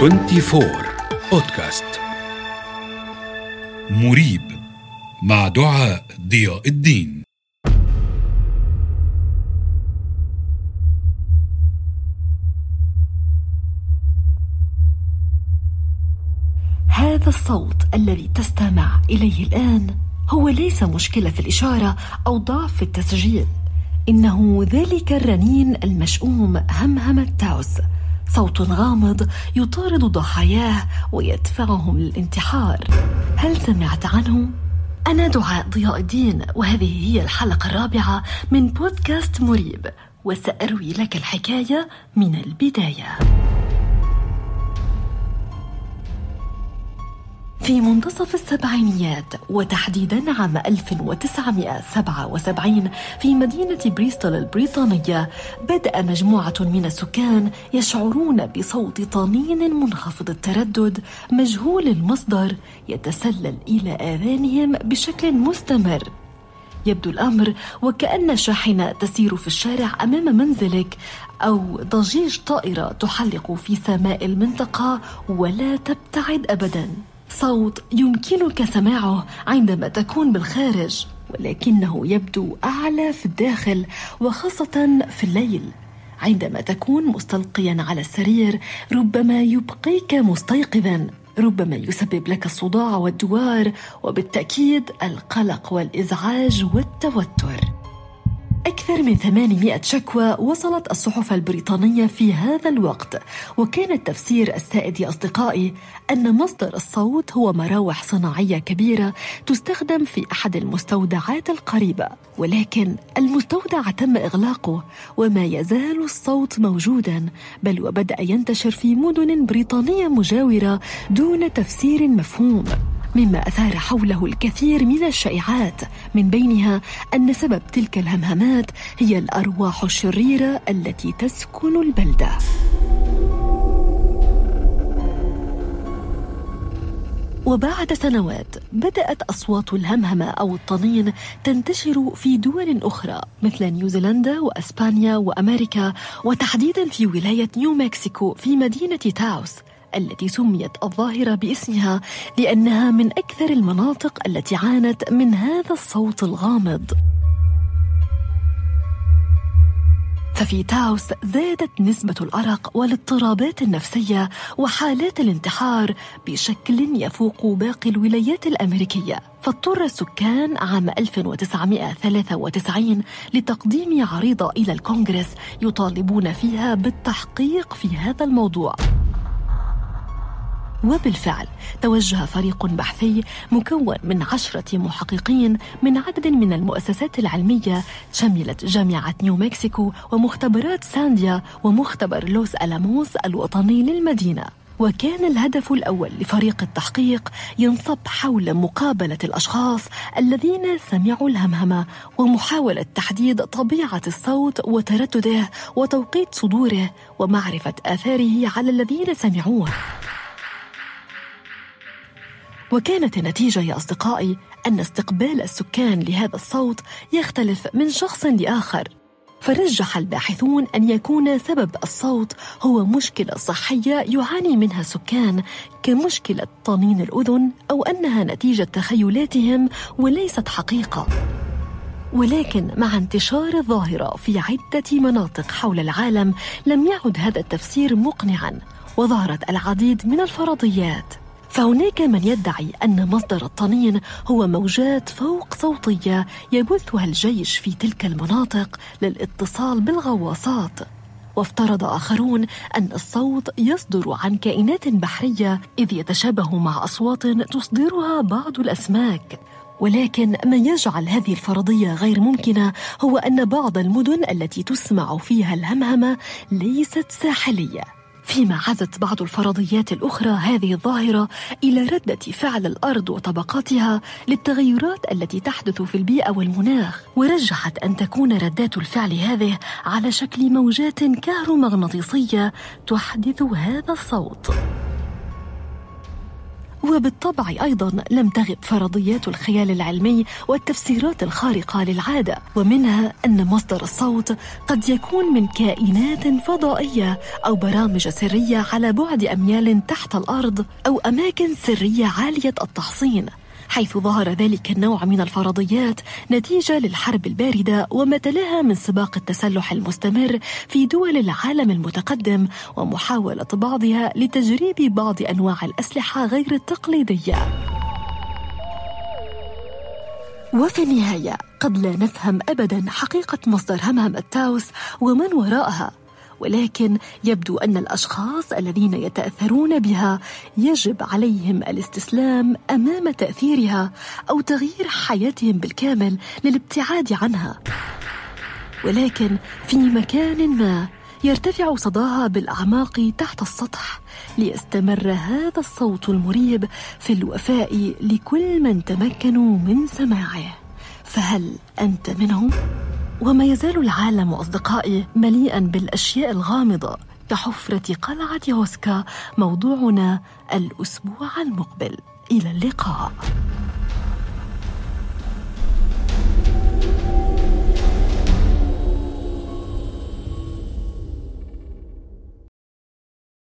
24 بودكاست مريب مع دعاء ضياء الدين. هذا الصوت الذي تستمع إليه الآن هو ليس مشكلة في الإشارة أو ضعف في التسجيل. إنه ذلك الرنين المشؤوم همهمه تاوس صوت غامض يطارد ضحاياه ويدفعهم للانتحار. هل سمعت عنه أنا دعاء ضياء الدين وهذه هي الحلقة الرابعة من بودكاست مريب. وسأروي لك الحكاية من البداية. في منتصف السبعينيات وتحديدا عام 1977 في مدينة بريستول البريطانية بدأ مجموعة من السكان يشعرون بصوت طنين منخفض التردد مجهول المصدر يتسلل إلى آذانهم بشكل مستمر. يبدو الأمر وكأن شاحنة تسير في الشارع أمام منزلك أو ضجيج طائرة تحلق في سماء المنطقة ولا تبتعد أبداً. صوت يمكنك سماعه عندما تكون بالخارج ولكنه يبدو أعلى في الداخل وخاصة في الليل. عندما تكون مستلقيا على السرير ربما يبقيك مستيقظا. ربما يسبب لك الصداع والدوار وبالتأكيد القلق والإزعاج والتوتر. أكثر من 800 شكوى وصلت الصحف البريطانية في هذا الوقت. وكان التفسير السائد يا أصدقائي أن مصدر الصوت هو مراوح صناعية كبيرة تستخدم في أحد المستودعات القريبة. ولكن المستودع تم إغلاقه وما يزال الصوت موجودا بل وبدأ ينتشر في مدن بريطانية مجاورة دون تفسير مفهوم. مما أثار حوله الكثير من الشائعات. من بينها أن سبب تلك الهمهمات هي الأرواح الشريرة التي تسكن البلدة. وبعد سنوات بدأت أصوات الهمهمة أو الطنين تنتشر في دول أخرى مثل نيوزيلندا وأسبانيا وأمريكا وتحديدا في ولاية نيو مكسيكو في مدينة تاوس. التي سميت الظاهرة باسمها لأنها من أكثر المناطق التي عانت من هذا الصوت الغامض. ففي تاوس زادت نسبة الأرق والاضطرابات النفسية وحالات الانتحار بشكل يفوق باقي الولايات الأمريكية. فاضطر السكان عام 1993 لتقديم عريضة إلى الكونغرس يطالبون فيها بالتحقيق في هذا الموضوع. وبالفعل توجه فريق بحثي مكون من عشرة محققين من عدد من المؤسسات العلمية شملت جامعة نيو مكسيكو ومختبرات سانديا ومختبر لوس ألاموس الوطني للمدينة. وكان الهدف الأول لفريق التحقيق ينصب حول مقابلة الأشخاص الذين سمعوا الهمهمة ومحاولة تحديد طبيعة الصوت وتردده وتوقيت صدوره ومعرفة آثاره على الذين سمعوه. وكانت النتيجة يا أصدقائي أن استقبال السكان لهذا الصوت يختلف من شخص لآخر. فرجح الباحثون أن يكون سبب الصوت هو مشكلة صحية يعاني منها السكان كمشكلة طنين الأذن أو أنها نتيجة تخيلاتهم وليست حقيقة. ولكن مع انتشار الظاهرة في عدة مناطق حول العالم لم يعد هذا التفسير مقنعا وظهرت العديد من الفرضيات. فهناك من يدعي أن مصدر الطنين هو موجات فوق صوتية يبثها الجيش في تلك المناطق للاتصال بالغواصات. وافترض آخرون أن الصوت يصدر عن كائنات بحرية إذ يتشابه مع أصوات تصدرها بعض الأسماك. ولكن ما يجعل هذه الفرضية غير ممكنة هو أن بعض المدن التي تسمع فيها الهمهمة ليست ساحلية. فيما عزت بعض الفرضيات الأخرى هذه الظاهرة إلى ردة فعل الأرض وطبقاتها للتغيرات التي تحدث في البيئة والمناخ ورجحت أن تكون ردات الفعل هذه على شكل موجات كهرومغناطيسية تحدث هذا الصوت. وبالطبع أيضا لم تغب فرضيات الخيال العلمي والتفسيرات الخارقة للعادة ومنها أن مصدر الصوت قد يكون من كائنات فضائية أو برامج سرية على بعد أميال تحت الأرض أو أماكن سرية عالية التحصين. حيث ظهر ذلك النوع من الفرضيات نتيجة للحرب الباردة وما تلاها من سباق التسلح المستمر في دول العالم المتقدم ومحاولة بعضها لتجريب بعض أنواع الأسلحة غير التقليدية. وفي النهاية قد لا نفهم أبدا حقيقة مصدر همهم التاوس ومن وراءها ولكن يبدو أن الأشخاص الذين يتأثرون بها يجب عليهم الاستسلام أمام تأثيرها أو تغيير حياتهم بالكامل للابتعاد عنها. ولكن في مكان ما يرتفع صداها بالأعماق تحت السطح ليستمر هذا الصوت المريب في الوفاء لكل من تمكنوا من سماعه. فهل أنت منهم؟ وما يزال العالم أصدقائي مليئا بالأشياء الغامضة كحفرة قلعة هوسكا موضوعنا الأسبوع المقبل. إلى اللقاء.